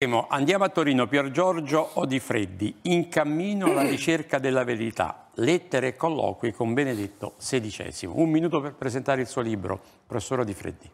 Andiamo a Torino, Pier Giorgio Odifreddi, in cammino alla ricerca della verità, lettere e colloqui con Benedetto XVI. Un minuto per presentare il suo libro, professor Odifreddi.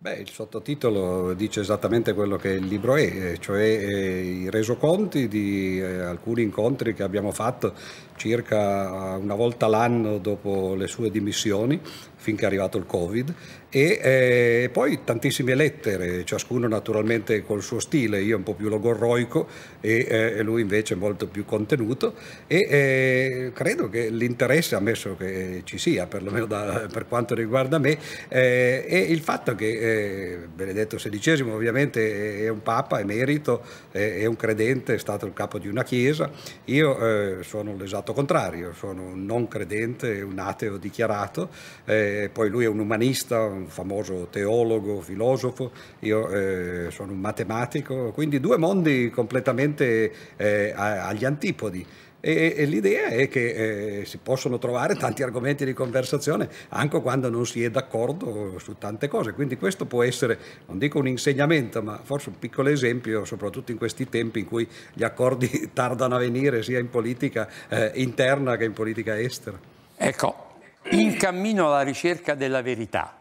Beh, il sottotitolo dice esattamente quello che il libro è, cioè eh, i resoconti di eh, alcuni incontri che abbiamo fatto circa una volta l'anno dopo le sue dimissioni, finché è arrivato il Covid, e eh, poi tantissime lettere, ciascuno naturalmente col suo stile, io un po' più logorroico e eh, lui invece molto più contenuto. E eh, credo che l'interesse, ammesso che ci sia, perlomeno da, per quanto riguarda me, eh, è il fatto che eh, Benedetto XVI ovviamente è un papa emerito, è un credente, è stato il capo di una chiesa, io sono l'esatto fatto contrario, sono un non credente, un ateo dichiarato, eh, poi lui è un umanista, un famoso teologo, filosofo, io eh, sono un matematico, quindi due mondi completamente eh, agli antipodi. E, e l'idea è che eh, si possono trovare tanti argomenti di conversazione anche quando non si è d'accordo su tante cose. Quindi questo può essere, non dico un insegnamento, ma forse un piccolo esempio, soprattutto in questi tempi in cui gli accordi tardano a venire sia in politica eh, interna che in politica estera. Ecco, in cammino alla ricerca della verità,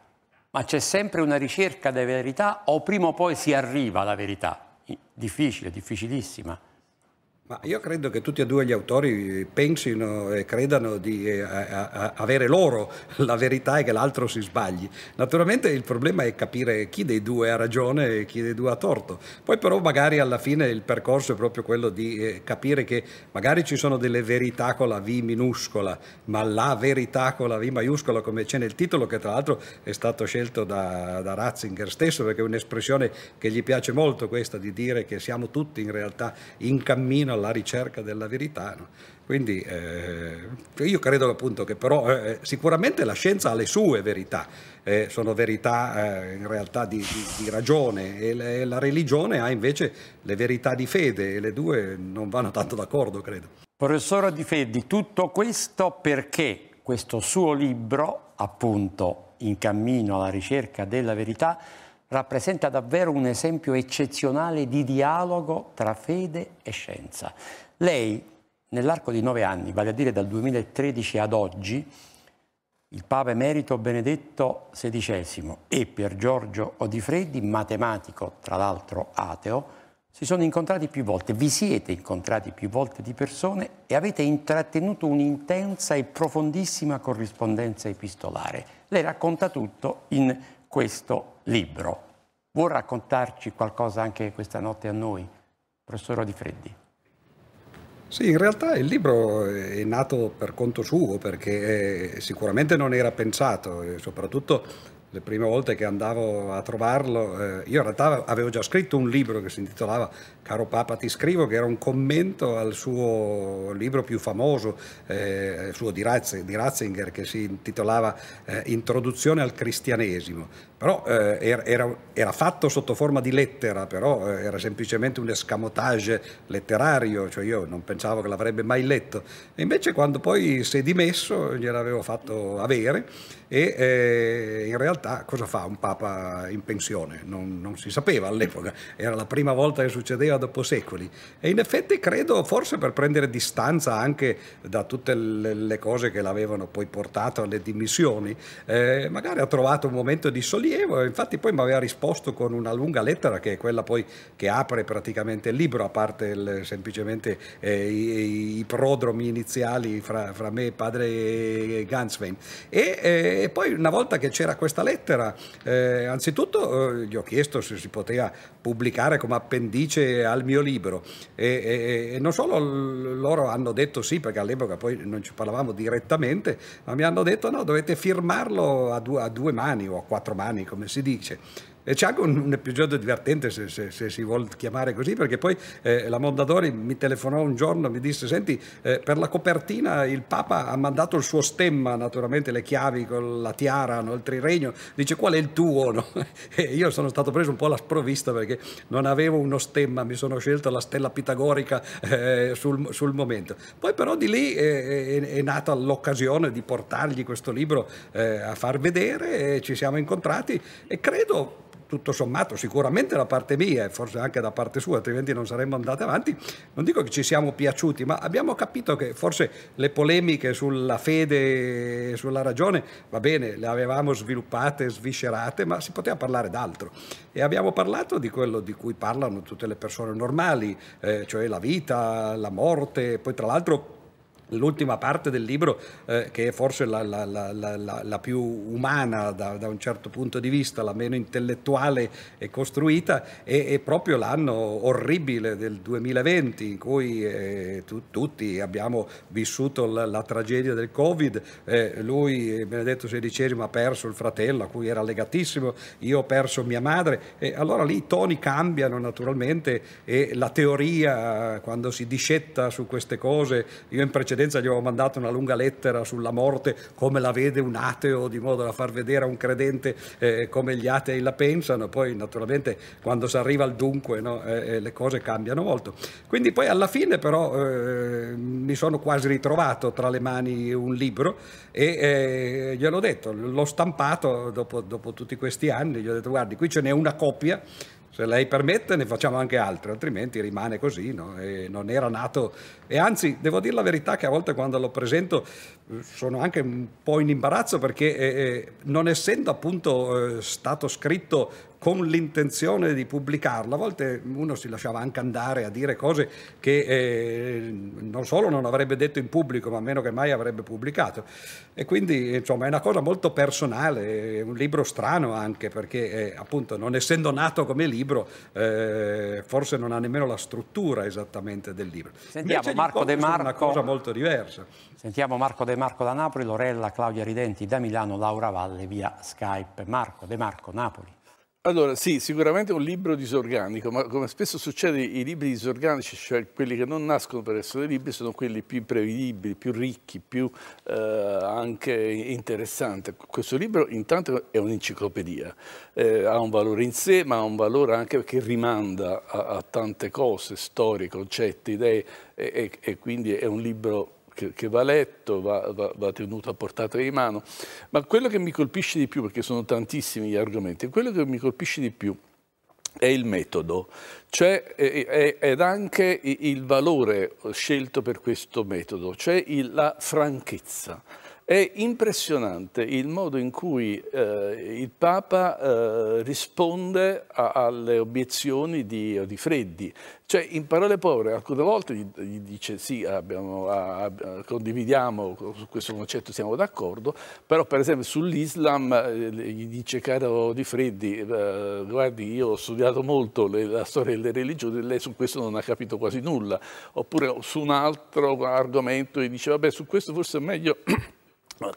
ma c'è sempre una ricerca della verità o prima o poi si arriva alla verità? Difficile, difficilissima. Ma io credo che tutti e due gli autori pensino e credano di eh, avere loro la verità e che l'altro si sbagli. Naturalmente il problema è capire chi dei due ha ragione e chi dei due ha torto. Poi però magari alla fine il percorso è proprio quello di eh, capire che magari ci sono delle verità con la V minuscola, ma la verità con la V maiuscola come c'è nel titolo che tra l'altro è stato scelto da, da Ratzinger stesso perché è un'espressione che gli piace molto questa di dire che siamo tutti in realtà in cammino alla ricerca della verità. No? Quindi eh, io credo appunto che però eh, sicuramente la scienza ha le sue verità, eh, sono verità eh, in realtà di, di, di ragione e, le, la religione ha invece le verità di fede e le due non vanno tanto d'accordo, credo. Professore Di Feddi, tutto questo perché questo suo libro, appunto, In cammino alla ricerca della verità, rappresenta davvero un esempio eccezionale di dialogo tra fede e scienza. Lei, nell'arco di nove anni, vale a dire dal 2013 ad oggi, il Papa Emerito Benedetto XVI e Pier Giorgio Odifreddi, matematico tra l'altro ateo, si sono incontrati più volte, vi siete incontrati più volte di persone e avete intrattenuto un'intensa e profondissima corrispondenza epistolare. Lei racconta tutto in questo libro. Vuol raccontarci qualcosa anche questa notte a noi, professor Odifreddi? Sì, in realtà il libro è nato per conto suo perché eh, sicuramente non era pensato soprattutto le prime volte che andavo a trovarlo, eh, io in realtà avevo già scritto un libro che si intitolava Caro Papa ti scrivo, che era un commento al suo libro più famoso, eh, suo di, Ratz, di, Ratzinger, che si intitolava eh, Introduzione al cristianesimo. Però eh, era, era, fatto sotto forma di lettera, però eh, era semplicemente un escamotage letterario, cioè io non pensavo che l'avrebbe mai letto. E invece quando poi si è dimesso gliel'avevo fatto avere e eh, in realtà cosa fa un papa in pensione? Non, non, si sapeva all'epoca, era la prima volta che succedeva dopo secoli e in effetti credo forse per prendere distanza anche da tutte le, le cose che l'avevano poi portato alle dimissioni, eh, magari ha trovato un momento di sollievo, infatti poi mi aveva risposto con una lunga lettera che è quella poi che apre praticamente il libro, a parte il, semplicemente eh, i, i, prodromi iniziali fra, fra me e padre Ganswein. E, eh, e poi una volta che c'era questa lettera, eh, anzitutto eh, gli ho chiesto se si poteva pubblicare come appendice al mio libro e, e, e, non solo loro hanno detto sì, perché all'epoca poi non ci parlavamo direttamente, ma mi hanno detto no, dovete firmarlo a due, a due mani o a quattro mani, come si dice. E c'è anche un, un episodio divertente, se, se, se, si vuole chiamare così, perché poi eh, la Mondadori mi telefonò un giorno e mi disse, senti, eh, per la copertina il Papa ha mandato il suo stemma, naturalmente le chiavi con la tiara, no, il triregno, dice qual è il tuo? No? E io sono stato preso un po' alla sprovvista perché non avevo uno stemma, mi sono scelto la stella pitagorica eh, sul, sul, momento. Poi però di lì eh, è, è nata l'occasione di portargli questo libro eh, a far vedere, ci siamo incontrati e credo tutto sommato, sicuramente da parte mia e forse anche da parte sua, altrimenti non saremmo andati avanti, non dico che ci siamo piaciuti, ma abbiamo capito che forse le polemiche sulla fede e sulla ragione, va bene, le avevamo sviluppate, sviscerate, ma si poteva parlare d'altro. E abbiamo parlato di quello di cui parlano tutte le persone normali, eh, cioè la vita, la morte, poi tra l'altro L'ultima parte del libro, eh, che è forse la, la, la, la più umana da, da, un certo punto di vista, la meno intellettuale e costruita, è, è proprio l'anno orribile del 2020 in cui eh, tu, tutti abbiamo vissuto la, tragedia del Covid. Eh, lui, Benedetto XVI, ha perso il fratello a cui era legatissimo, io ho perso mia madre. E allora lì i toni cambiano naturalmente e la teoria, quando si discetta su queste cose, io in precedenza precedenza gli avevo mandato una lunga lettera sulla morte, come la vede un ateo, di modo da far vedere a un credente eh, come gli atei la pensano, poi naturalmente quando si arriva al dunque no, eh, eh le cose cambiano molto. Quindi poi alla fine però eh, mi sono quasi ritrovato tra le mani un libro e eh, gliel'ho detto, l'ho stampato dopo, dopo tutti questi anni, gli ho detto guardi qui ce n'è una coppia, se lei permette ne facciamo anche altre, altrimenti rimane così, no? non era nato... E anzi, devo dire la verità che a volte quando lo presento eh, sono anche un po' in imbarazzo perché eh, eh non essendo appunto eh, stato scritto con l'intenzione di pubblicarlo. A volte uno si lasciava anche andare a dire cose che eh, non solo non avrebbe detto in pubblico, ma meno che mai avrebbe pubblicato. E quindi insomma è una cosa molto personale, è un libro strano anche perché eh, appunto non essendo nato come libro eh, forse non ha nemmeno la struttura esattamente del libro. Sentiamo Marco De Marco. Una cosa molto diversa. Sentiamo Marco De Marco da Napoli, Lorella, Claudia Ridenti da Milano, Laura Valle via Skype. Marco De Marco, Napoli. Allora, sì, sicuramente un libro disorganico, ma come spesso succede, i libri disorganici, cioè quelli che non nascono per essere libri, sono quelli più imprevedibili, più ricchi, più eh, anche interessanti. Questo libro intanto è un'enciclopedia, eh, ha un valore in sé, ma ha un valore anche perché rimanda a, a tante cose, storie, concetti, idee, e, e, e quindi è un libro che, che va letto, va, va, va, tenuto a portata di mano. Ma quello che mi colpisce di più, perché sono tantissimi gli argomenti, quello che mi colpisce di più è il metodo, cioè ed anche il valore scelto per questo metodo, cioè la franchezza. È impressionante il modo in cui eh, il Papa eh, risponde a, alle obiezioni di, di, Freddi. Cioè, in parole povere, alcune volte gli, gli dice sì, abbiamo, a, condividiamo, su questo concetto siamo d'accordo, però per esempio sull'Islam eh, gli dice, caro Di Freddi, eh, guardi, io ho studiato molto le, la storia delle religioni, lei su questo non ha capito quasi nulla. Oppure su un altro argomento gli dice, vabbè, su questo forse è meglio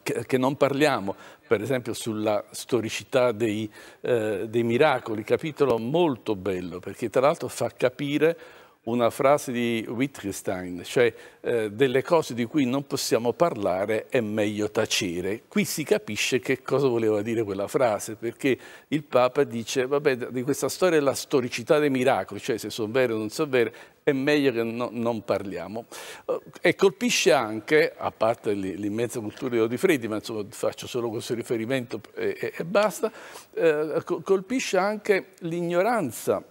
che, che, non parliamo, per esempio sulla storicità dei, eh, dei miracoli, capitolo molto bello, perché tra l'altro fa capire una frase di Wittgenstein, cioè eh, delle cose di cui non possiamo parlare è meglio tacere. Qui si capisce che cosa voleva dire quella frase, perché il Papa dice, vabbè, di questa storia è la storicità dei miracoli, cioè se sono veri o non sono veri, è meglio che no, non parliamo. Uh, e colpisce anche, a parte l'immensa cultura di Freddi, ma insomma faccio solo questo riferimento e, e, e basta, eh, colpisce anche l'ignoranza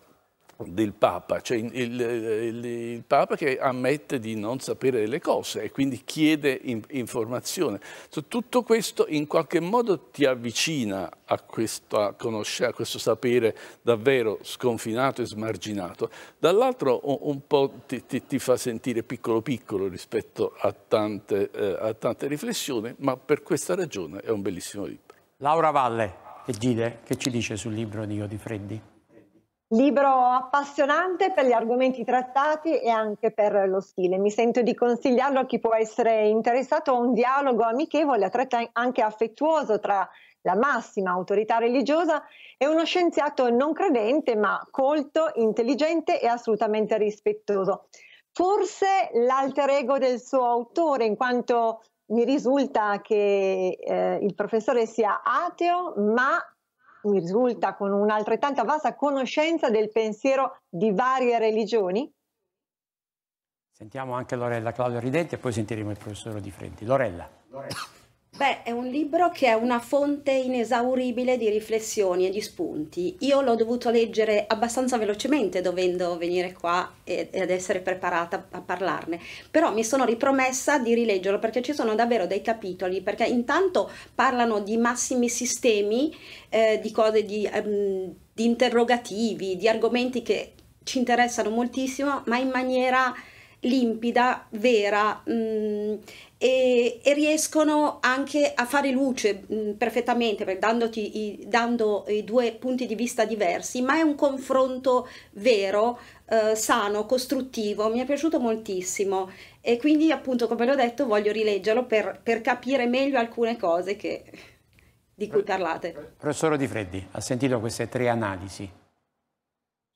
del Papa, cioè il, il, il, Papa che ammette di non sapere le cose e quindi chiede in, informazione. Tutto questo in qualche modo ti avvicina a, questa, a questo sapere davvero sconfinato e smarginato, dall'altro un, un po' ti, ti, ti, fa sentire piccolo piccolo rispetto a tante, eh, a tante riflessioni, ma per questa ragione è un bellissimo libro. Laura Valle, che, Gide, che ci dice sul libro di Freddi? Libro appassionante per gli argomenti trattati e anche per lo stile. Mi sento di consigliarlo a chi può essere interessato a un dialogo amichevole, anche affettuoso tra la massima autorità religiosa e uno scienziato non credente ma colto, intelligente e assolutamente rispettoso. Forse l'alter ego del suo autore, in quanto mi risulta che eh, il professore sia ateo, ma mi risulta con un'altrettanta vasta conoscenza del pensiero di varie religioni? Sentiamo anche Lorella Claudio Ridenti e poi sentiremo il professore Di Freddi. Lorella. Lorella. Beh, è un libro che è una fonte inesauribile di riflessioni e di spunti. Io l'ho dovuto leggere abbastanza velocemente dovendo venire qua ed essere preparata a parlarne, però mi sono ripromessa di rileggerlo perché ci sono davvero dei capitoli, perché intanto parlano di massimi sistemi, eh, di cose, di, um, di interrogativi, di argomenti che ci interessano moltissimo, ma in maniera limpida, vera mh, mm, e, e, riescono anche a fare luce mh, mm, perfettamente dandoti i, dando i due punti di vista diversi, ma è un confronto vero, eh, sano, costruttivo, mi è piaciuto moltissimo e quindi appunto come l'ho detto voglio rileggerlo per, per capire meglio alcune cose che, di cui parlate. Professore Di Freddi, ha sentito queste tre analisi?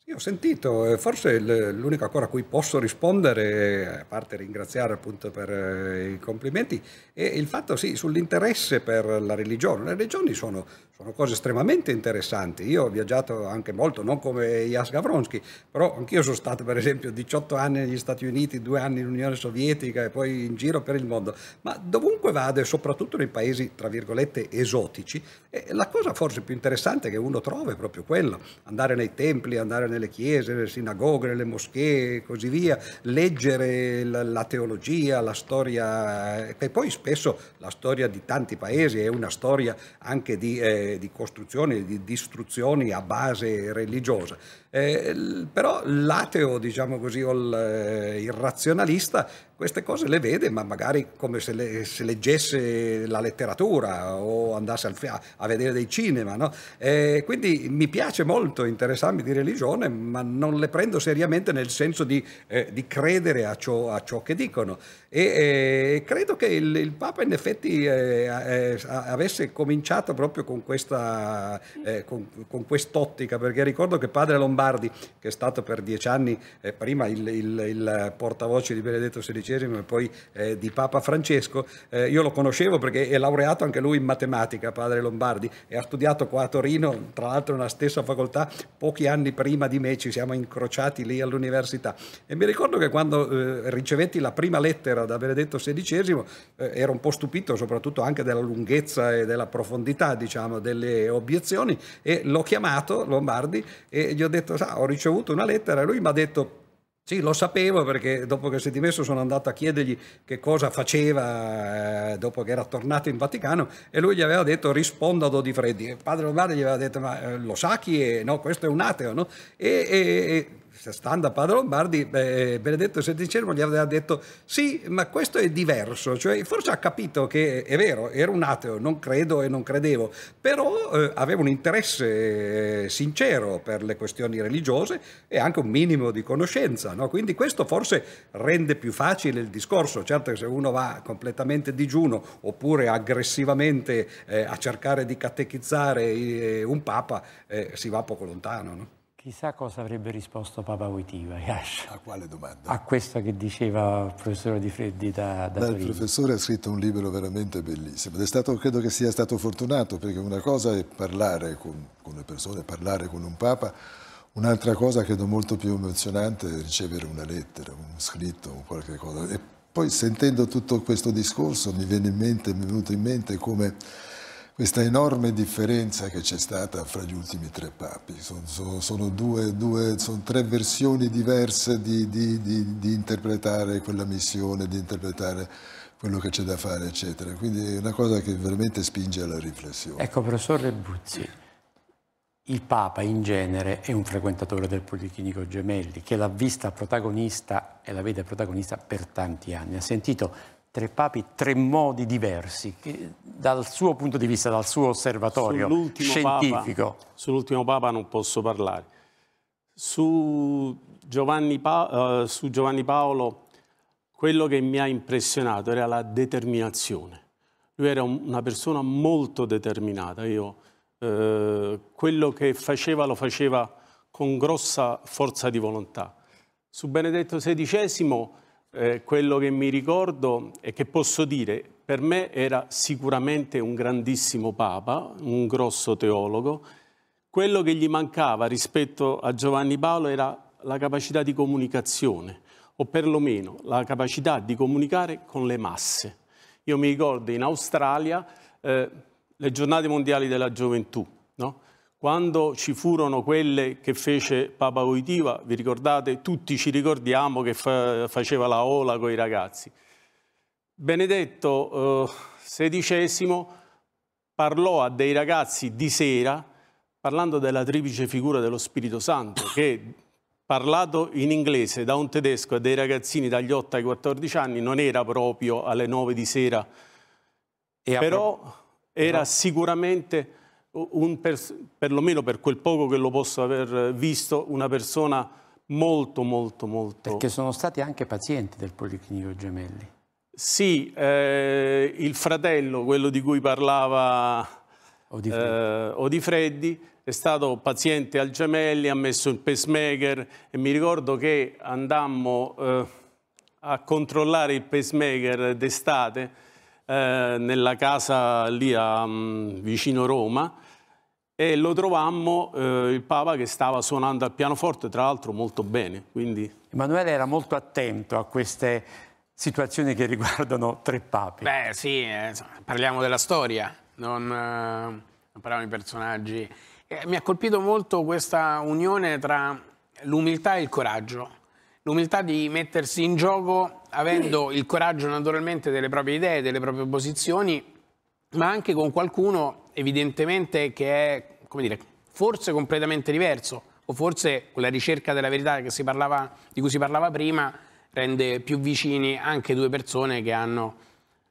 Io ho sentito, forse l'unica cosa a cui posso rispondere, a parte ringraziare appunto per eh, i complimenti, è il fatto sì, sull'interesse per la religione. Le religioni sono, sono, cose estremamente interessanti. Io ho viaggiato anche molto, non come Jas Gavronsky, però anch'io sono stato per esempio 18 anni negli Stati Uniti, due anni in Unione Sovietica e poi in giro per il mondo. Ma dovunque vado e soprattutto nei paesi, tra virgolette, esotici, la cosa forse più interessante che uno trova è proprio quello, andare nei templi, andare nelle chiese, nelle sinagoghe, nelle moschee e così via, leggere la, teologia, la storia, e poi spesso la storia di tanti paesi è una storia anche di, eh, di costruzioni, di distruzioni a base religiosa. Eh, però l'ateo, diciamo così, o il, eh, il razionalista queste cose le vede, ma magari come se, le, se leggesse la letteratura o andasse al, a vedere dei cinema. No? Eh, quindi mi piace molto interessarmi di religione, ma non le prendo seriamente nel senso di, eh, di credere a ciò, a ciò, che dicono. E eh, credo che il, il, Papa in effetti eh, eh, avesse cominciato proprio con, questa, con, con, quest'ottica, perché ricordo che padre Lombardi, che è stato per dieci anni prima il, il portavoce di Benedetto XVI, XV e poi eh, di Papa Francesco. Eh, io lo conoscevo perché è laureato anche lui in matematica, padre Lombardi, e ha studiato qua a Torino, tra l'altro nella stessa facoltà, pochi anni prima di me ci siamo incrociati lì all'università. E mi ricordo che quando eh, ricevetti la prima lettera da Benedetto XVI eh, ero un po' stupito soprattutto anche della lunghezza e della profondità diciamo, delle obiezioni e l'ho chiamato Lombardi e gli ho detto, sa, ho ricevuto una lettera e lui mi ha detto sì, lo sapevo perché dopo che si è dimesso sono andato a chiedergli che cosa faceva eh, dopo che era tornato in Vaticano e lui gli aveva detto rispondo a Di Freddi. E padre Lombardi gli aveva detto ma eh, lo sa chi è? No, questo è un ateo, no? E, e, stando a Padre Lombardi, eh, Benedetto XVI gli aveva detto sì, ma questo è diverso, cioè forse ha capito che è vero, ero un ateo, non credo e non credevo, però eh, aveva un interesse eh, sincero per le questioni religiose e anche un minimo di conoscenza, no? quindi questo forse rende più facile il discorso, certo che se uno va completamente digiuno oppure aggressivamente eh, a cercare di catechizzare eh, un papa, eh, si va poco lontano. No? Chissà cosa avrebbe risposto Papa Voitiva, Yash. A quale domanda? A questa che diceva il professore Di Freddi da, da Beh, Il professore ha scritto un libro veramente bellissimo ed è stato, credo che sia stato fortunato perché una cosa è parlare con, con le persone, parlare con un Papa, un'altra cosa credo molto più emozionante è ricevere una lettera, un scritto, un qualche cosa. E poi sentendo tutto questo discorso mi viene in mente, mi è venuto in mente come questa enorme differenza che c'è stata fra gli ultimi tre papi. Sono, sono, due, due, sono tre versioni diverse di, di, di, di, interpretare quella missione, di interpretare quello che c'è da fare, eccetera. Quindi è una cosa che veramente spinge alla riflessione. Ecco, professor Rebuzzi, il Papa in genere è un frequentatore del Policlinico Gemelli, che l'ha vista protagonista e la vede protagonista per tanti anni. Ha sentito tre papi, tre modi diversi, dal suo punto di vista, dal suo osservatorio scientifico. Papa, sull'ultimo Papa non posso parlare. Su Giovanni, pa uh, su Giovanni Paolo, quello che mi ha impressionato era la determinazione. Lui era un, una persona molto determinata. Io, uh, quello che faceva lo faceva con grossa forza di volontà. Su Benedetto XVI eh, quello che mi ricordo e che posso dire, per me era sicuramente un grandissimo papa, un grosso teologo. Quello che gli mancava rispetto a Giovanni Paolo era la capacità di comunicazione, o perlomeno la capacità di comunicare con le masse. Io mi ricordo in Australia eh, le giornate mondiali della gioventù, no? Quando ci furono quelle che fece Papa Voitiva, vi ricordate, tutti ci ricordiamo che fa, faceva la ola con i ragazzi. Benedetto XVI eh, parlò a dei ragazzi di sera parlando della triplice figura dello Spirito Santo che parlato in inglese da un tedesco a dei ragazzini dagli 8 ai 14 anni non era proprio alle 9 di sera, e però era sicuramente un perlomeno per quel poco che lo posso aver visto, una persona molto, molto, molto... Perché sono stati anche pazienti del Policlinico Gemelli. Sì, eh, il fratello, quello di cui parlava Odifreddi. Eh, Odifreddi, è stato paziente al Gemelli, ha messo il pacemaker e mi ricordo che andammo eh, a controllare il pacemaker d'estate eh, nella casa lì a, um, vicino Roma e lo trovammo eh, il Papa che stava suonando al pianoforte, tra l'altro molto bene. Quindi... Emanuele era molto attento a queste situazioni che riguardano tre papi. Beh sì, eh, parliamo della storia, non, eh, non parliamo di personaggi. Eh, mi ha colpito molto questa unione tra l'umiltà e il coraggio. L'umiltà di mettersi in gioco avendo il coraggio naturalmente delle proprie idee, delle proprie posizioni, ma anche con qualcuno evidentemente che è, come dire, forse completamente diverso o forse con la ricerca della verità parlava, di cui si parlava prima rende più vicini anche due persone che hanno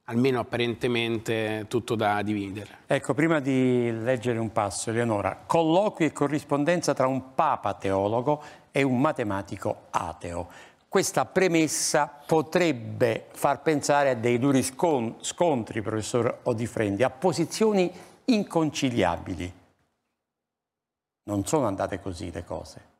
almeno apparentemente tutto da dividere. Ecco, prima di leggere un passo, Eleonora, colloqui e corrispondenza tra un papa teologo e un matematico ateo. Questa premessa potrebbe far pensare a dei duri scontri, professor Odifrendi, a posizioni inconciliabili. Non sono andate così le cose.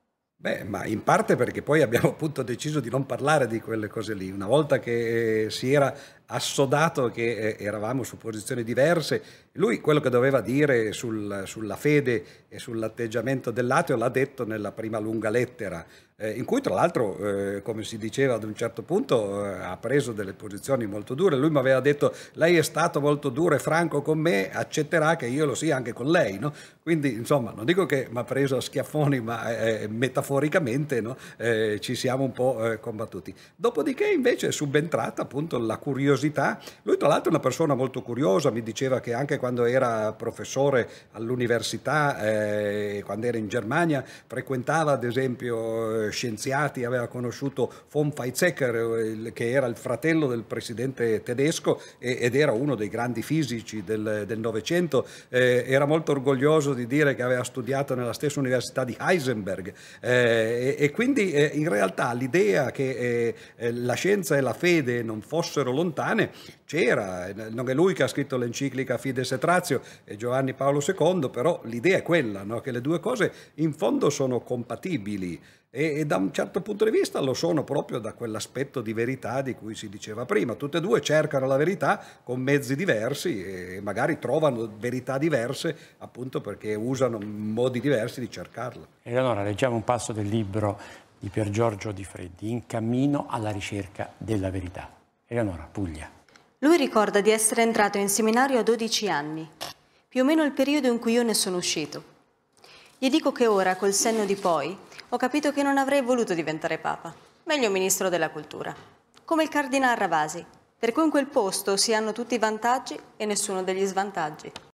Beh, ma in parte perché poi abbiamo appunto deciso di non parlare di quelle cose lì. Una volta che eh, si era assodato che eh, eravamo su posizioni diverse, lui quello che doveva dire sul, sulla fede e sull'atteggiamento dell'ateo l'ha detto nella prima lunga lettera eh, in cui tra l'altro, eh, come si diceva ad un certo punto, eh, ha preso delle posizioni molto dure. Lui mi aveva detto, lei è stato molto duro e franco con me, accetterà che io lo sia anche con lei. No? Quindi, insomma, non dico che mi ha preso a schiaffoni, ma eh, metaforicamente no? Eh, ci siamo un po' eh, combattuti. Dopodiché invece è subentrata appunto la curiosità. Lui tra l'altro è una persona molto curiosa, mi diceva che anche quando era professore all'università, quando era in Germania, frequentava ad esempio scienziati, aveva conosciuto von Weizsäcker, che era il fratello del presidente tedesco ed era uno dei grandi fisici del Novecento. Eh, era molto orgoglioso di dire che aveva studiato nella stessa università di Heisenberg eh, e, quindi eh, in realtà l'idea che la scienza e la fede non fossero lontane c'era, non è lui che ha scritto l'enciclica Fides et Ratio, è Giovanni Paolo II, però l'idea è quella, no? che le due cose in fondo sono compatibili e, e, da un certo punto di vista lo sono proprio da quell'aspetto di verità di cui si diceva prima. Tutte e due cercano la verità con mezzi diversi e magari trovano verità diverse appunto perché usano modi diversi di cercarla. E allora leggiamo un passo del libro di Pier Giorgio Di Freddi, In cammino alla ricerca della verità. Eleonora Puglia. Lui ricorda di essere entrato in seminario a 12 anni, più o meno il periodo in cui io ne sono uscito. Gli dico che ora, col senno di poi, ho capito che non avrei voluto diventare papa, meglio ministro della cultura, come il cardinale Ravasi, per cui in quel posto si hanno tutti i vantaggi e nessuno degli svantaggi.